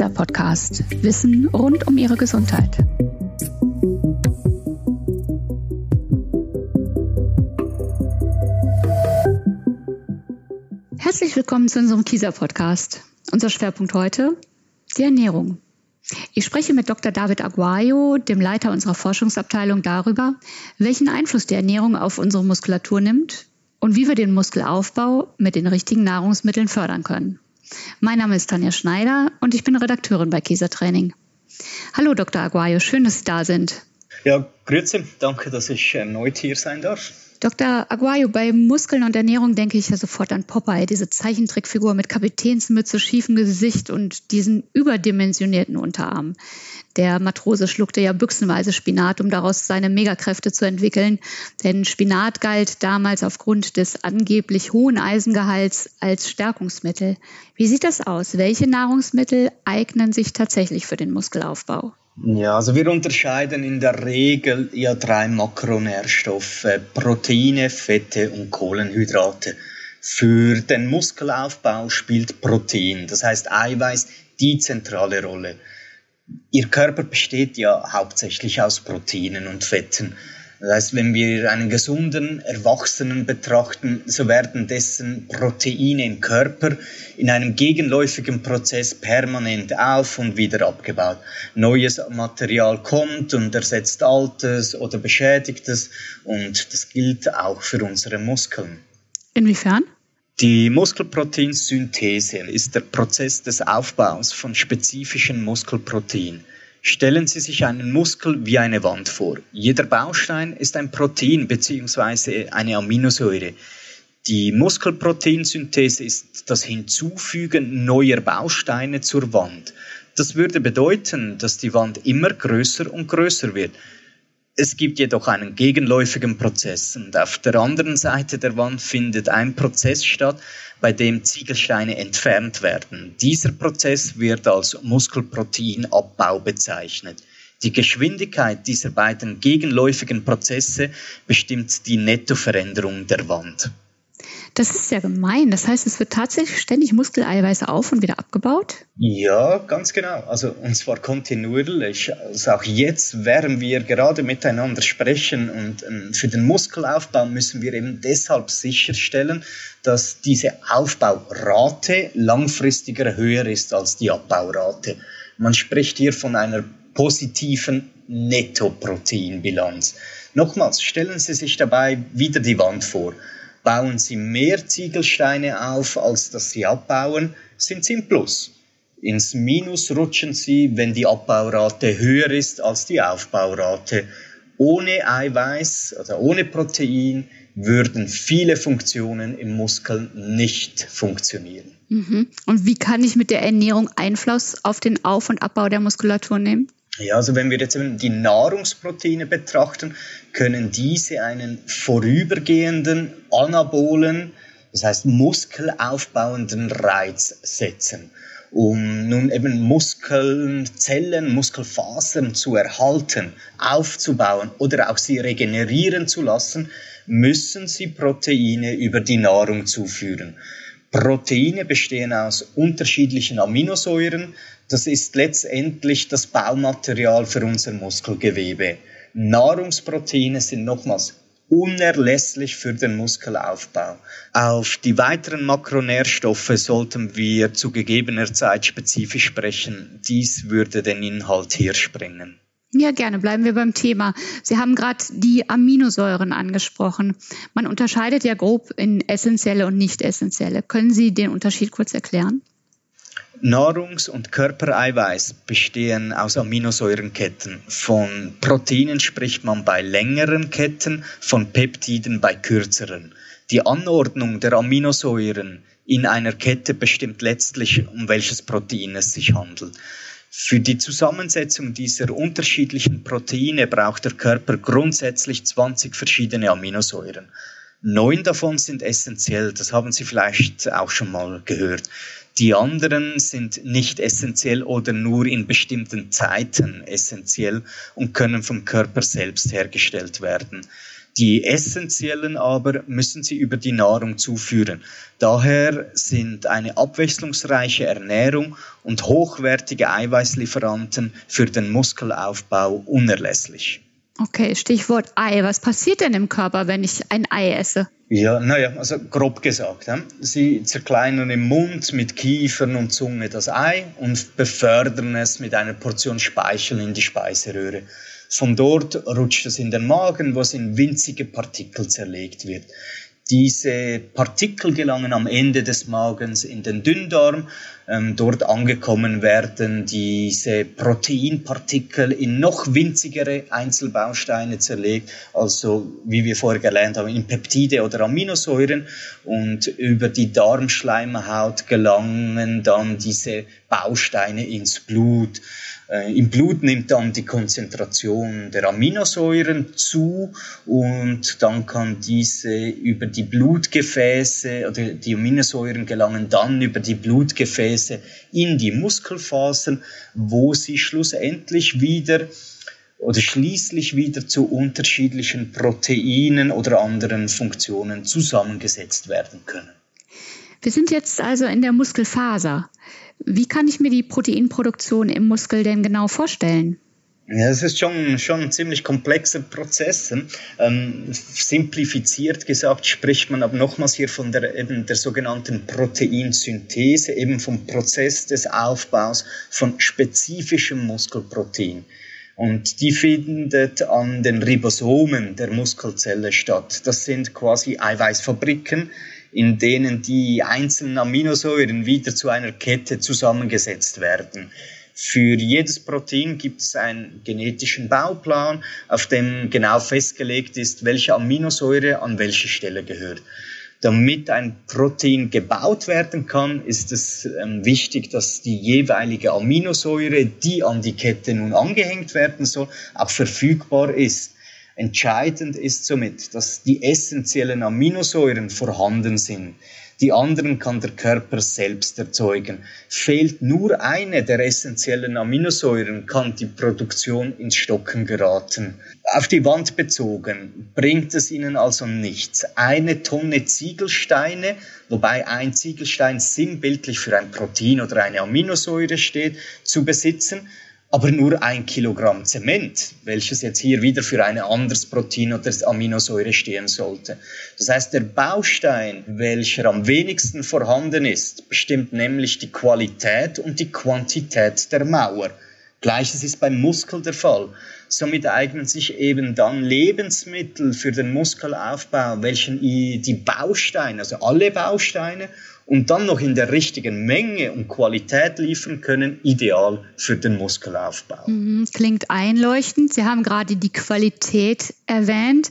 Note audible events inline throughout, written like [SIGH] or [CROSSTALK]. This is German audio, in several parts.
Kieser Podcast. Wissen rund um Ihre Gesundheit. Herzlich willkommen zu unserem Kieser Podcast. Unser Schwerpunkt heute, die Ernährung. Ich spreche mit Dr. David Aguayo, dem Leiter unserer Forschungsabteilung, darüber, welchen Einfluss die Ernährung auf unsere Muskulatur nimmt und wie wir den Muskelaufbau mit den richtigen Nahrungsmitteln fördern können. Mein Name ist Tanja Schneider und ich bin Redakteurin bei Kiesertraining. Hallo Dr. Aguayo, schön, dass Sie da sind. Ja, grüße, danke, dass ich erneut hier sein darf. Dr. Aguayo, bei Muskeln und Ernährung denke ich ja sofort an Popeye, diese Zeichentrickfigur mit Kapitänsmütze, schiefem Gesicht und diesen überdimensionierten Unterarm. Der Matrose schluckte ja büchsenweise Spinat, um daraus seine Megakräfte zu entwickeln. Denn Spinat galt damals aufgrund des angeblich hohen Eisengehalts als Stärkungsmittel. Wie sieht das aus? Welche Nahrungsmittel eignen sich tatsächlich für den Muskelaufbau? Ja, also wir unterscheiden in der Regel ja drei Makronährstoffe, Proteine, Fette und Kohlenhydrate. Für den Muskelaufbau spielt Protein, das heißt Eiweiß, die zentrale Rolle. Ihr Körper besteht ja hauptsächlich aus Proteinen und Fetten. Das heißt, wenn wir einen gesunden Erwachsenen betrachten, so werden dessen Proteine im Körper in einem gegenläufigen Prozess permanent auf und wieder abgebaut. Neues Material kommt und ersetzt altes oder beschädigtes und das gilt auch für unsere Muskeln. Inwiefern? Die Muskelproteinsynthese ist der Prozess des Aufbaus von spezifischen Muskelproteinen. Stellen Sie sich einen Muskel wie eine Wand vor. Jeder Baustein ist ein Protein bzw. eine Aminosäure. Die Muskelproteinsynthese ist das Hinzufügen neuer Bausteine zur Wand. Das würde bedeuten, dass die Wand immer größer und größer wird. Es gibt jedoch einen gegenläufigen Prozess und auf der anderen Seite der Wand findet ein Prozess statt, bei dem Ziegelsteine entfernt werden. Dieser Prozess wird als Muskelproteinabbau bezeichnet. Die Geschwindigkeit dieser beiden gegenläufigen Prozesse bestimmt die Nettoveränderung der Wand. Das ist ja gemein. Das heißt, es wird tatsächlich ständig Muskeleiweiß auf und wieder abgebaut? Ja, ganz genau. Also, und zwar kontinuierlich. Also auch jetzt, während wir gerade miteinander sprechen und ähm, für den Muskelaufbau müssen wir eben deshalb sicherstellen, dass diese Aufbaurate langfristiger höher ist als die Abbaurate. Man spricht hier von einer positiven Nettoproteinbilanz. Nochmals, stellen Sie sich dabei wieder die Wand vor. Bauen Sie mehr Ziegelsteine auf, als dass Sie abbauen, sind Sie im Plus. Ins Minus rutschen Sie, wenn die Abbaurate höher ist als die Aufbaurate. Ohne Eiweiß oder ohne Protein würden viele Funktionen im Muskel nicht funktionieren. Mhm. Und wie kann ich mit der Ernährung Einfluss auf den Auf- und Abbau der Muskulatur nehmen? Ja, also wenn wir jetzt die Nahrungsproteine betrachten, können diese einen vorübergehenden anabolen, das heißt muskelaufbauenden Reiz setzen, um nun eben Muskeln, Zellen, Muskelfasern zu erhalten, aufzubauen oder auch sie regenerieren zu lassen, müssen sie Proteine über die Nahrung zuführen. Proteine bestehen aus unterschiedlichen Aminosäuren. Das ist letztendlich das Baumaterial für unser Muskelgewebe. Nahrungsproteine sind nochmals unerlässlich für den Muskelaufbau. Auf die weiteren Makronährstoffe sollten wir zu gegebener Zeit spezifisch sprechen. Dies würde den Inhalt hier sprengen. Ja, gerne. Bleiben wir beim Thema. Sie haben gerade die Aminosäuren angesprochen. Man unterscheidet ja grob in essentielle und nicht essentielle. Können Sie den Unterschied kurz erklären? Nahrungs- und Körpereiweiß bestehen aus Aminosäurenketten. Von Proteinen spricht man bei längeren Ketten, von Peptiden bei kürzeren. Die Anordnung der Aminosäuren in einer Kette bestimmt letztlich, um welches Protein es sich handelt. Für die Zusammensetzung dieser unterschiedlichen Proteine braucht der Körper grundsätzlich 20 verschiedene Aminosäuren. Neun davon sind essentiell, das haben Sie vielleicht auch schon mal gehört. Die anderen sind nicht essentiell oder nur in bestimmten Zeiten essentiell und können vom Körper selbst hergestellt werden. Die essentiellen aber müssen Sie über die Nahrung zuführen. Daher sind eine abwechslungsreiche Ernährung und hochwertige Eiweißlieferanten für den Muskelaufbau unerlässlich. Okay, Stichwort Ei. Was passiert denn im Körper, wenn ich ein Ei esse? Ja, naja, also grob gesagt. Ja. Sie zerkleinern im Mund mit Kiefern und Zunge das Ei und befördern es mit einer Portion Speichel in die Speiseröhre. Von dort rutscht es in den Magen, wo es in winzige Partikel zerlegt wird. Diese Partikel gelangen am Ende des Magens in den Dünndarm. Ähm, dort angekommen werden diese Proteinpartikel in noch winzigere Einzelbausteine zerlegt, also wie wir vorher gelernt haben, in Peptide oder Aminosäuren. Und über die Darmschleimhaut gelangen dann diese Bausteine ins Blut. Äh, Im Blut nimmt dann die Konzentration der Aminosäuren zu und dann kann diese über die Blutgefäße oder die Aminosäuren gelangen dann über die Blutgefäße in die Muskelfasern, wo sie schlussendlich wieder oder schließlich wieder zu unterschiedlichen Proteinen oder anderen Funktionen zusammengesetzt werden können. Wir sind jetzt also in der Muskelfaser. Wie kann ich mir die Proteinproduktion im Muskel denn genau vorstellen? Ja, es ist schon, schon ein ziemlich komplexer Prozess. Ähm, simplifiziert gesagt spricht man aber nochmals hier von der, eben der sogenannten Proteinsynthese, eben vom Prozess des Aufbaus von spezifischem Muskelprotein. Und die findet an den Ribosomen der Muskelzelle statt. Das sind quasi Eiweißfabriken, in denen die einzelnen Aminosäuren wieder zu einer Kette zusammengesetzt werden. Für jedes Protein gibt es einen genetischen Bauplan, auf dem genau festgelegt ist, welche Aminosäure an welche Stelle gehört. Damit ein Protein gebaut werden kann, ist es ähm, wichtig, dass die jeweilige Aminosäure, die an die Kette nun angehängt werden soll, auch verfügbar ist. Entscheidend ist somit, dass die essentiellen Aminosäuren vorhanden sind. Die anderen kann der Körper selbst erzeugen. Fehlt nur eine der essentiellen Aminosäuren, kann die Produktion ins Stocken geraten. Auf die Wand bezogen bringt es Ihnen also nichts. Eine Tonne Ziegelsteine, wobei ein Ziegelstein sinnbildlich für ein Protein oder eine Aminosäure steht, zu besitzen, aber nur ein Kilogramm Zement, welches jetzt hier wieder für ein anderes Protein oder Aminosäure stehen sollte. Das heißt, der Baustein, welcher am wenigsten vorhanden ist, bestimmt nämlich die Qualität und die Quantität der Mauer. Gleiches ist beim Muskel der Fall. Somit eignen sich eben dann Lebensmittel für den Muskelaufbau, welchen die Bausteine, also alle Bausteine und dann noch in der richtigen Menge und Qualität liefern können, ideal für den Muskelaufbau. Mhm, klingt einleuchtend. Sie haben gerade die Qualität erwähnt.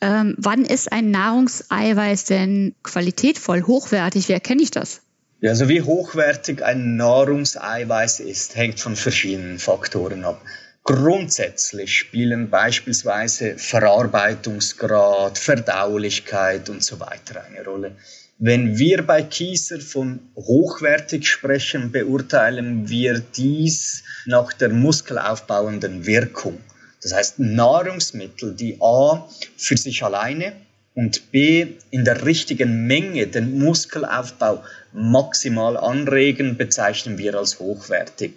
Ähm, wann ist ein Nahrungseiweiß denn qualitätvoll, hochwertig? Wie erkenne ich das? Ja, also wie hochwertig ein Nahrungseiweiß ist, hängt von verschiedenen Faktoren ab. Grundsätzlich spielen beispielsweise Verarbeitungsgrad, Verdaulichkeit und so weiter eine Rolle. Wenn wir bei Kieser von hochwertig sprechen, beurteilen wir dies nach der muskelaufbauenden Wirkung. Das heißt Nahrungsmittel, die A für sich alleine und B in der richtigen Menge den Muskelaufbau maximal anregen, bezeichnen wir als hochwertig.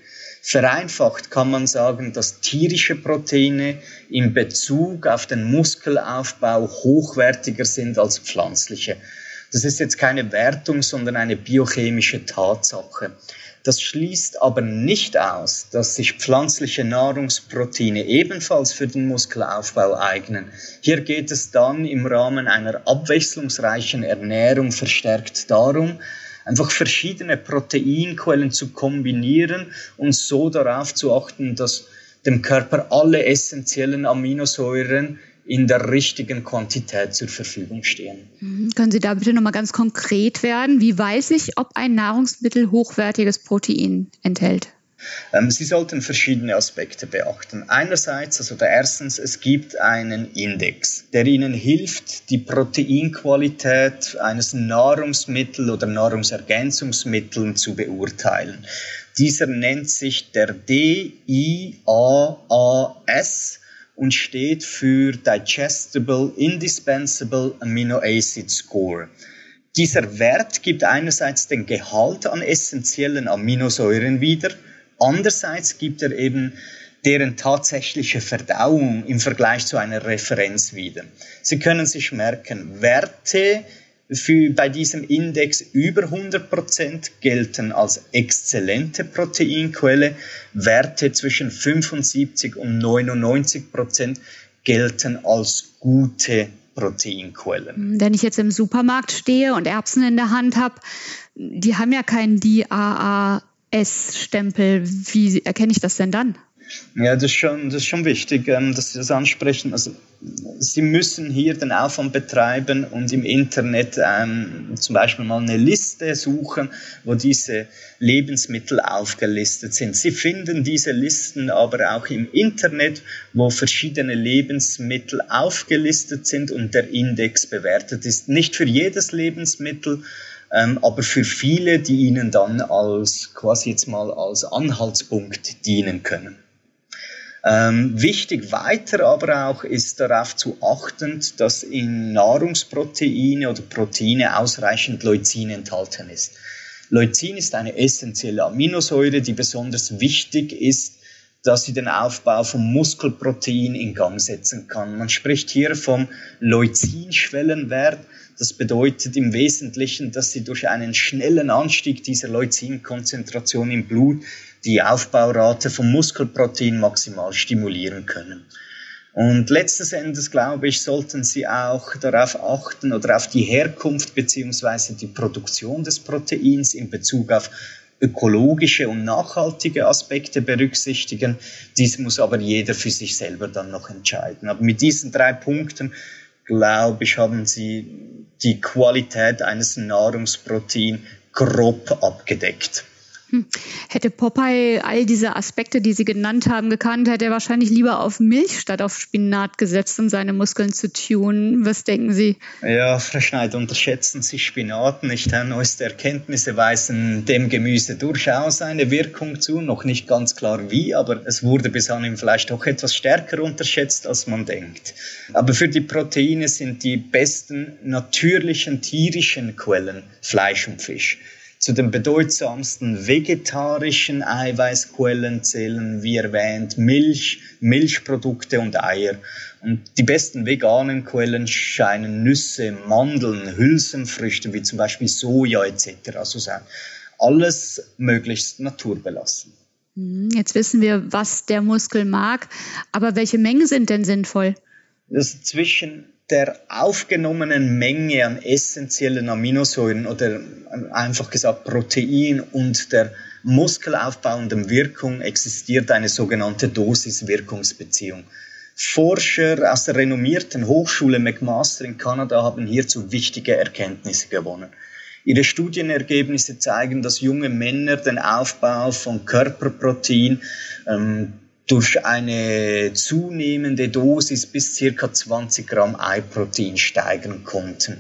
Vereinfacht kann man sagen, dass tierische Proteine in Bezug auf den Muskelaufbau hochwertiger sind als pflanzliche. Das ist jetzt keine Wertung, sondern eine biochemische Tatsache. Das schließt aber nicht aus, dass sich pflanzliche Nahrungsproteine ebenfalls für den Muskelaufbau eignen. Hier geht es dann im Rahmen einer abwechslungsreichen Ernährung verstärkt darum, einfach verschiedene Proteinquellen zu kombinieren und so darauf zu achten, dass dem Körper alle essentiellen Aminosäuren in der richtigen Quantität zur Verfügung stehen. Mhm. Können Sie da bitte nochmal ganz konkret werden? Wie weiß ich, ob ein Nahrungsmittel hochwertiges Protein enthält? Ähm, Sie sollten verschiedene Aspekte beachten. Einerseits, also der erstens, es gibt einen Index, der Ihnen hilft, die Proteinqualität eines Nahrungsmittels oder Nahrungsergänzungsmittels zu beurteilen. Dieser nennt sich der DIAAS und steht für Digestible Indispensable Amino Acid Score. Dieser Wert gibt einerseits den Gehalt an essentiellen Aminosäuren wieder, andererseits gibt er eben deren tatsächliche Verdauung im Vergleich zu einer Referenz wieder. Sie können sich merken, Werte für, bei diesem Index über 100 gelten als exzellente Proteinquelle, Werte zwischen 75 und 99 gelten als gute Proteinquellen. Wenn ich jetzt im Supermarkt stehe und Erbsen in der Hand habe, die haben ja keinen DAAS-Stempel. Wie erkenne ich das denn dann? Ja, das ist schon, das ist schon wichtig, ähm, dass Sie das ansprechen. Also, Sie müssen hier den Aufwand betreiben und im Internet ähm, zum Beispiel mal eine Liste suchen, wo diese Lebensmittel aufgelistet sind. Sie finden diese Listen aber auch im Internet, wo verschiedene Lebensmittel aufgelistet sind und der Index bewertet ist. Nicht für jedes Lebensmittel, ähm, aber für viele, die Ihnen dann als quasi jetzt mal als Anhaltspunkt dienen können. Ähm, wichtig weiter aber auch ist darauf zu achten, dass in Nahrungsproteine oder Proteine ausreichend Leucin enthalten ist. Leucin ist eine essentielle Aminosäure, die besonders wichtig ist, dass sie den Aufbau von Muskelprotein in Gang setzen kann. Man spricht hier vom Leucinschwellenwert. Das bedeutet im Wesentlichen, dass sie durch einen schnellen Anstieg dieser Leucinkonzentration im Blut die Aufbaurate vom Muskelprotein maximal stimulieren können. Und letztes Endes, glaube ich, sollten Sie auch darauf achten oder auf die Herkunft beziehungsweise die Produktion des Proteins in Bezug auf ökologische und nachhaltige Aspekte berücksichtigen. Dies muss aber jeder für sich selber dann noch entscheiden. Aber mit diesen drei Punkten, glaube ich, haben Sie die Qualität eines Nahrungsprotein grob abgedeckt. Hm. Hätte Popeye all diese Aspekte, die Sie genannt haben, gekannt, hätte er wahrscheinlich lieber auf Milch statt auf Spinat gesetzt, um seine Muskeln zu tunen. Was denken Sie? Ja, Frau Schneider, unterschätzen Sie Spinat nicht. Neueste Erkenntnisse weisen dem Gemüse durchaus eine Wirkung zu. Noch nicht ganz klar wie, aber es wurde bis anhin vielleicht auch etwas stärker unterschätzt, als man denkt. Aber für die Proteine sind die besten natürlichen tierischen Quellen Fleisch und Fisch. Zu den bedeutsamsten vegetarischen Eiweißquellen zählen, wie erwähnt, Milch, Milchprodukte und Eier. Und die besten veganen Quellen scheinen Nüsse, Mandeln, Hülsenfrüchte wie zum Beispiel Soja etc. zu sein. Alles möglichst naturbelassen. Hm, jetzt wissen wir, was der Muskel mag, aber welche Mengen sind denn sinnvoll? Das zwischen der aufgenommenen Menge an essentiellen Aminosäuren oder einfach gesagt Protein und der muskelaufbauenden Wirkung existiert eine sogenannte Dosis-Wirkungsbeziehung. Forscher aus der renommierten Hochschule McMaster in Kanada haben hierzu wichtige Erkenntnisse gewonnen. Ihre Studienergebnisse zeigen, dass junge Männer den Aufbau von Körperprotein ähm, durch eine zunehmende Dosis bis circa 20 Gramm Eiprotein steigern konnten.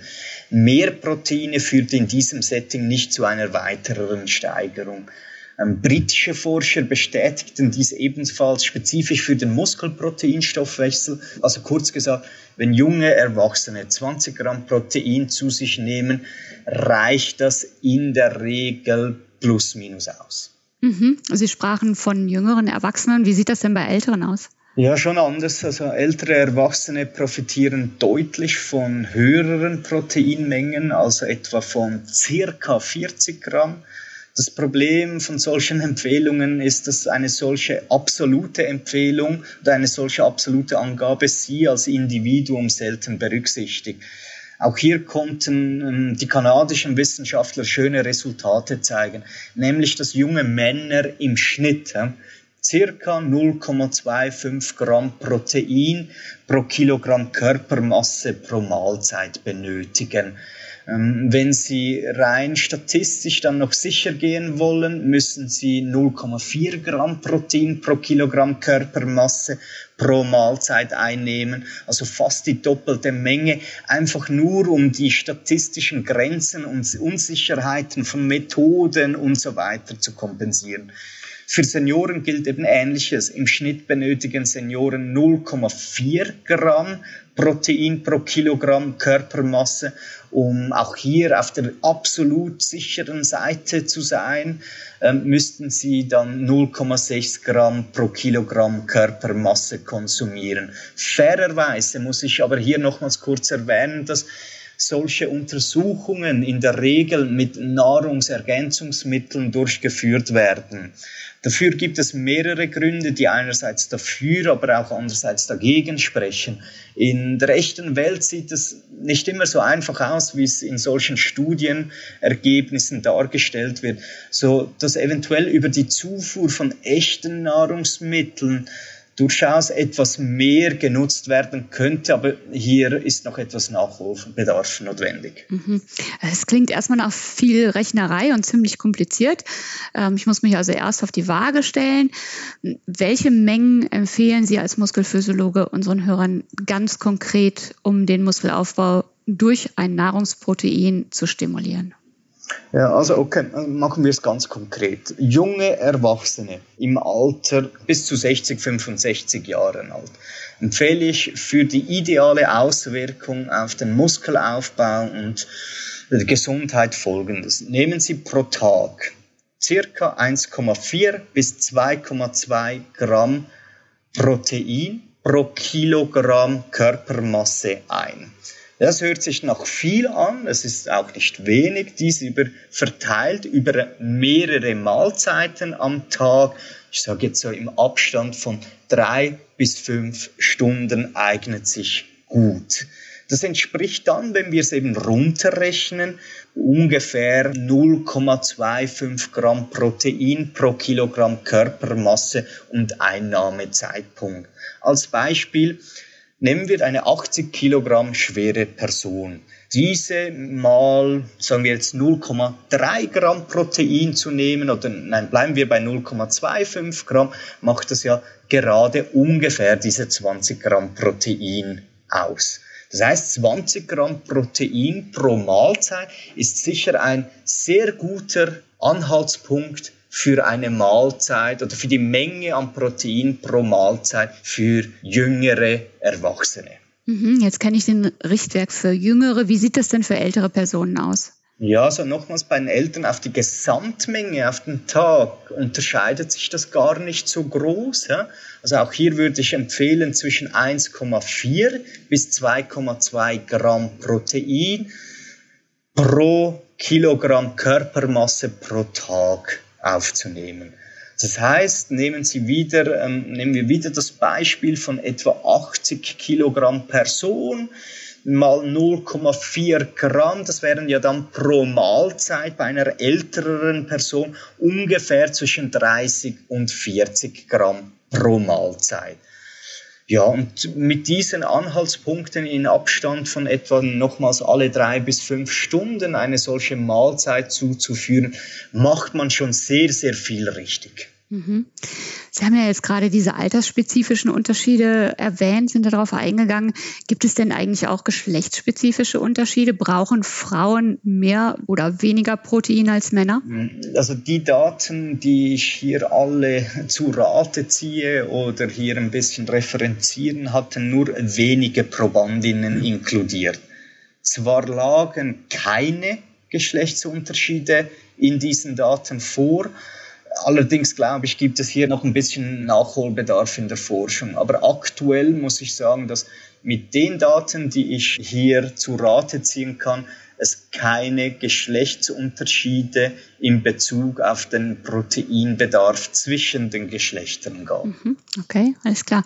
Mehr Proteine führt in diesem Setting nicht zu einer weiteren Steigerung. Ähm, britische Forscher bestätigten dies ebenfalls spezifisch für den Muskelproteinstoffwechsel. Also kurz gesagt, wenn junge Erwachsene 20 Gramm Protein zu sich nehmen, reicht das in der Regel plus minus aus. Mhm. Sie sprachen von jüngeren Erwachsenen. Wie sieht das denn bei Älteren aus? Ja, schon anders. Also ältere Erwachsene profitieren deutlich von höheren Proteinmengen, also etwa von circa 40 Gramm. Das Problem von solchen Empfehlungen ist, dass eine solche absolute Empfehlung oder eine solche absolute Angabe Sie als Individuum selten berücksichtigt. Auch hier konnten ähm, die kanadischen Wissenschaftler schöne Resultate zeigen, nämlich dass junge Männer im Schnitt circa 0,25 Gramm Protein pro Kilogramm Körpermasse pro Mahlzeit benötigen. Ähm, wenn Sie rein statistisch dann noch sicher gehen wollen, müssen Sie 0,4 Gramm Protein pro Kilogramm Körpermasse pro Mahlzeit einnehmen, also fast die doppelte Menge, einfach nur um die statistischen Grenzen und Unsicherheiten von Methoden und so weiter zu kompensieren. Für Senioren gilt eben Ähnliches. Im Schnitt benötigen Senioren 0,4 Gramm Protein pro Kilogramm Körpermasse, um auch hier auf der absolut sicheren Seite zu sein, ähm, müssten sie dann 0,6 Gramm pro Kilogramm Körpermasse konsumieren. Fairerweise muss ich aber hier nochmals kurz erwähnen, dass solche Untersuchungen in der Regel mit Nahrungsergänzungsmitteln durchgeführt werden. Dafür gibt es mehrere Gründe, die einerseits dafür, aber auch andererseits dagegen sprechen. In der echten Welt sieht es nicht immer so einfach aus, wie es in solchen Studienergebnissen dargestellt wird, so dass eventuell über die Zufuhr von echten Nahrungsmitteln durchaus etwas mehr genutzt werden könnte, aber hier ist noch etwas Nachholbedarf notwendig. Mhm. Es klingt erstmal nach viel Rechnerei und ziemlich kompliziert. Ähm, ich muss mich also erst auf die Waage stellen. Welche Mengen empfehlen Sie als Muskelphysiologe unseren Hörern ganz konkret, um den Muskelaufbau durch ein Nahrungsprotein zu stimulieren? Ja, also okay, machen wir es ganz konkret. Junge Erwachsene im Alter bis zu 60, 65 Jahren alt empfehle ich für die ideale Auswirkung auf den Muskelaufbau und die Gesundheit folgendes. Nehmen Sie pro Tag circa 1,4 bis 2,2 Gramm Protein pro Kilogramm Körpermasse ein. Das hört sich noch viel an, es ist auch nicht wenig, dies über, verteilt über mehrere Mahlzeiten am Tag. Ich sage jetzt so im Abstand von drei bis fünf Stunden eignet sich gut. Das entspricht dann, wenn wir es eben runterrechnen, ungefähr 0,25 Gramm Protein pro Kilogramm Körpermasse und Einnahmezeitpunkt. Als Beispiel, Nehmen wir eine 80 Kilogramm schwere Person. Diese mal, sagen wir jetzt 0,3 Gramm Protein zu nehmen, oder nein, bleiben wir bei 0,25 Gramm, macht das ja gerade ungefähr diese 20 Gramm Protein aus. Das heißt, 20 Gramm Protein pro Mahlzeit ist sicher ein sehr guter Anhaltspunkt für eine Mahlzeit oder für die Menge an Protein pro Mahlzeit für jüngere Erwachsene. Mhm, jetzt kenne ich den Richtwerk für Jüngere. Wie sieht das denn für ältere Personen aus? Ja, also nochmals bei den Eltern auf die Gesamtmenge auf den Tag unterscheidet sich das gar nicht so groß. Ja? Also auch hier würde ich empfehlen zwischen 1,4 bis 2,2 Gramm Protein pro Kilogramm Körpermasse pro Tag aufzunehmen. Das heißt, nehmen, Sie wieder, ähm, nehmen wir wieder das Beispiel von etwa 80 Kilogramm Person mal 0,4 Gramm, das wären ja dann pro Mahlzeit bei einer älteren Person ungefähr zwischen 30 und 40 Gramm pro Mahlzeit. Ja, und mit diesen Anhaltspunkten in Abstand von etwa nochmals alle drei bis fünf Stunden eine solche Mahlzeit zuzuführen, macht man schon sehr, sehr viel richtig. Mhm. Sie haben ja jetzt gerade diese altersspezifischen Unterschiede erwähnt, sind darauf eingegangen. Gibt es denn eigentlich auch geschlechtsspezifische Unterschiede? Brauchen Frauen mehr oder weniger Protein als Männer? Also die Daten, die ich hier alle zu Rate ziehe oder hier ein bisschen referenzieren, hatten nur wenige Probandinnen inkludiert. Zwar lagen keine Geschlechtsunterschiede in diesen Daten vor, Allerdings glaube ich, gibt es hier noch ein bisschen Nachholbedarf in der Forschung. Aber aktuell muss ich sagen, dass mit den Daten, die ich hier zu Rate ziehen kann, es keine Geschlechtsunterschiede in Bezug auf den Proteinbedarf zwischen den Geschlechtern gab. Mhm, okay, alles klar.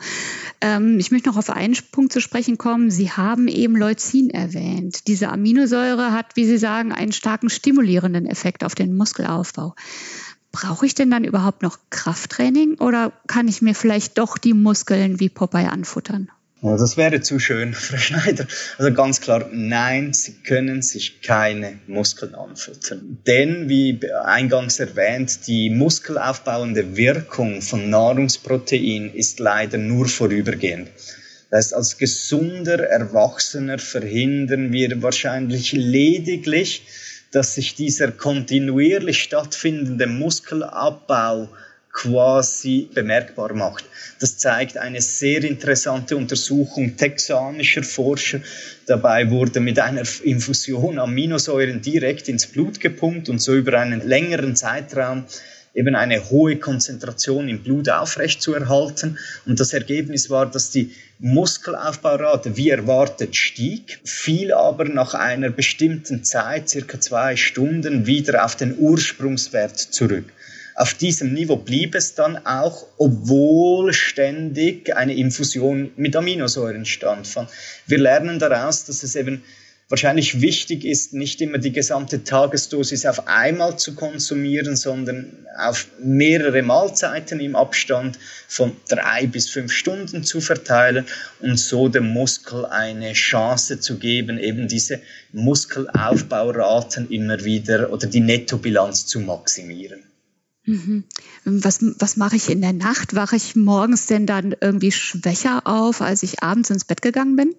Ähm, ich möchte noch auf einen Punkt zu sprechen kommen. Sie haben eben Leucin erwähnt. Diese Aminosäure hat, wie Sie sagen, einen starken stimulierenden Effekt auf den Muskelaufbau brauche ich denn dann überhaupt noch Krafttraining oder kann ich mir vielleicht doch die Muskeln wie Popeye anfuttern? Ja, das wäre zu schön, [LAUGHS] Frau Schneider. Also ganz klar, nein, Sie können sich keine Muskeln anfuttern. Denn, wie eingangs erwähnt, die muskelaufbauende Wirkung von Nahrungsprotein ist leider nur vorübergehend. Das heißt, als gesunder Erwachsener verhindern wir wahrscheinlich lediglich dass sich dieser kontinuierlich stattfindende Muskelabbau quasi bemerkbar macht. Das zeigt eine sehr interessante Untersuchung texanischer Forscher. Dabei wurde mit einer Infusion Aminosäuren direkt ins Blut gepumpt und so über einen längeren Zeitraum eben eine hohe Konzentration im Blut aufrechtzuerhalten. Und das Ergebnis war, dass die Muskelaufbaurate wie erwartet stieg, fiel aber nach einer bestimmten Zeit, circa zwei Stunden, wieder auf den Ursprungswert zurück. Auf diesem Niveau blieb es dann auch, obwohl ständig eine Infusion mit Aminosäuren stattfand. Wir lernen daraus, dass es eben wahrscheinlich wichtig ist, nicht immer die gesamte Tagesdosis auf einmal zu konsumieren, sondern auf mehrere Mahlzeiten im Abstand von drei bis fünf Stunden zu verteilen und so dem Muskel eine Chance zu geben, eben diese Muskelaufbauraten immer wieder oder die Nettobilanz zu maximieren. Mhm. Was, was mache ich in der Nacht? Wache ich morgens denn dann irgendwie schwächer auf, als ich abends ins Bett gegangen bin?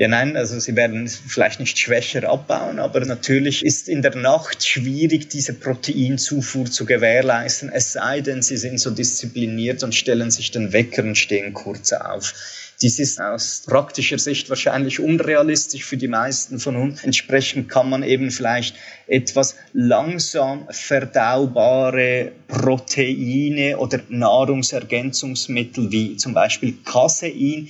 Ja, nein, also sie werden vielleicht nicht schwächer abbauen, aber natürlich ist in der Nacht schwierig, diese Proteinzufuhr zu gewährleisten, es sei denn, sie sind so diszipliniert und stellen sich den Wecker und stehen kurz auf. Dies ist aus praktischer Sicht wahrscheinlich unrealistisch für die meisten von uns. Entsprechend kann man eben vielleicht etwas langsam verdaubare Proteine oder Nahrungsergänzungsmittel wie zum Beispiel Casein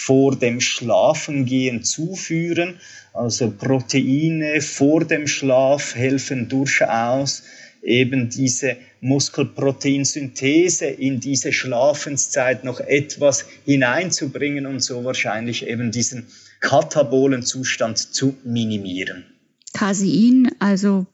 vor dem Schlafengehen zuführen. Also Proteine vor dem Schlaf helfen durchaus eben diese Muskelproteinsynthese in diese Schlafenszeit noch etwas hineinzubringen und so wahrscheinlich eben diesen katabolen Zustand zu minimieren. Casein, also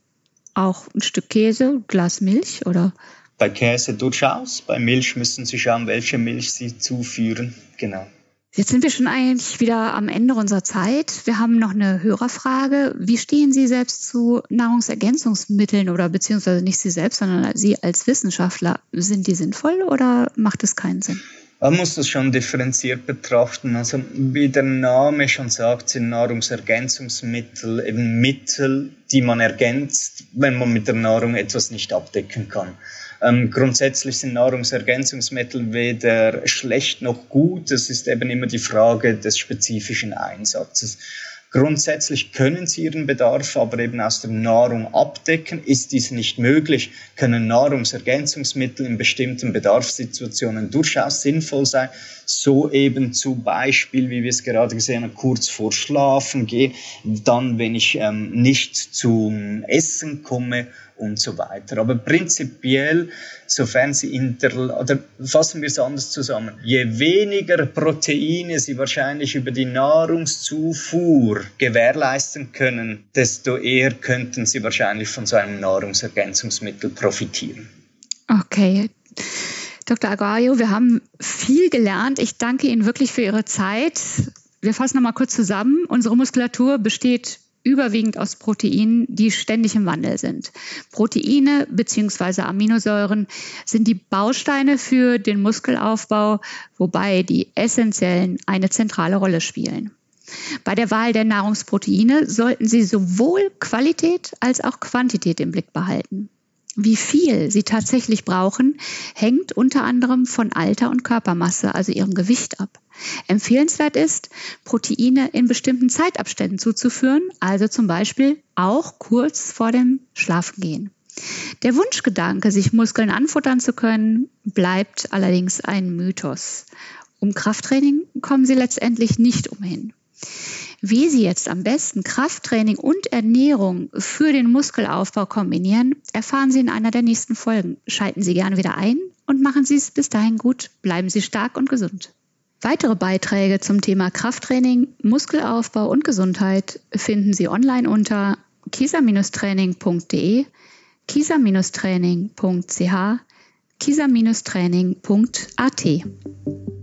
auch ein Stück Käse, Glas Milch oder? Bei Käse durchaus, bei Milch müssen Sie schauen, welche Milch Sie zuführen. Genau. Jetzt sind wir schon eigentlich wieder am Ende unserer Zeit. Wir haben noch eine Hörerfrage. Wie stehen Sie selbst zu Nahrungsergänzungsmitteln oder beziehungsweise nicht Sie selbst, sondern Sie als Wissenschaftler? Sind die sinnvoll oder macht es keinen Sinn? Man muss das schon differenziert betrachten. Also wie der Name schon sagt, sind Nahrungsergänzungsmittel eben Mittel, die man ergänzt, wenn man mit der Nahrung etwas nicht abdecken kann. Ähm, grundsätzlich sind Nahrungsergänzungsmittel weder schlecht noch gut. Es ist eben immer die Frage des spezifischen Einsatzes. Grundsätzlich können sie ihren Bedarf aber eben aus der Nahrung abdecken. Ist dies nicht möglich, können Nahrungsergänzungsmittel in bestimmten Bedarfssituationen durchaus sinnvoll sein. So eben zum Beispiel, wie wir es gerade gesehen haben, kurz vor Schlafen gehen, dann, wenn ich ähm, nicht zum Essen komme und so weiter. Aber prinzipiell, sofern Sie inter, oder fassen wir es anders zusammen, je weniger Proteine Sie wahrscheinlich über die Nahrungszufuhr gewährleisten können, desto eher könnten Sie wahrscheinlich von so einem Nahrungsergänzungsmittel profitieren. Okay. Dr. Aguayo, wir haben viel gelernt. Ich danke Ihnen wirklich für Ihre Zeit. Wir fassen nochmal kurz zusammen. Unsere Muskulatur besteht überwiegend aus Proteinen, die ständig im Wandel sind. Proteine bzw. Aminosäuren sind die Bausteine für den Muskelaufbau, wobei die essentiellen eine zentrale Rolle spielen. Bei der Wahl der Nahrungsproteine sollten Sie sowohl Qualität als auch Quantität im Blick behalten. Wie viel Sie tatsächlich brauchen, hängt unter anderem von Alter und Körpermasse, also Ihrem Gewicht ab. Empfehlenswert ist, Proteine in bestimmten Zeitabständen zuzuführen, also zum Beispiel auch kurz vor dem Schlafengehen. Der Wunschgedanke, sich Muskeln anfuttern zu können, bleibt allerdings ein Mythos. Um Krafttraining kommen Sie letztendlich nicht umhin. Wie Sie jetzt am besten Krafttraining und Ernährung für den Muskelaufbau kombinieren, erfahren Sie in einer der nächsten Folgen. Schalten Sie gerne wieder ein und machen Sie es bis dahin gut. Bleiben Sie stark und gesund. Weitere Beiträge zum Thema Krafttraining, Muskelaufbau und Gesundheit finden Sie online unter kisa-training.de, kisa-training.ch, kisa-training.at.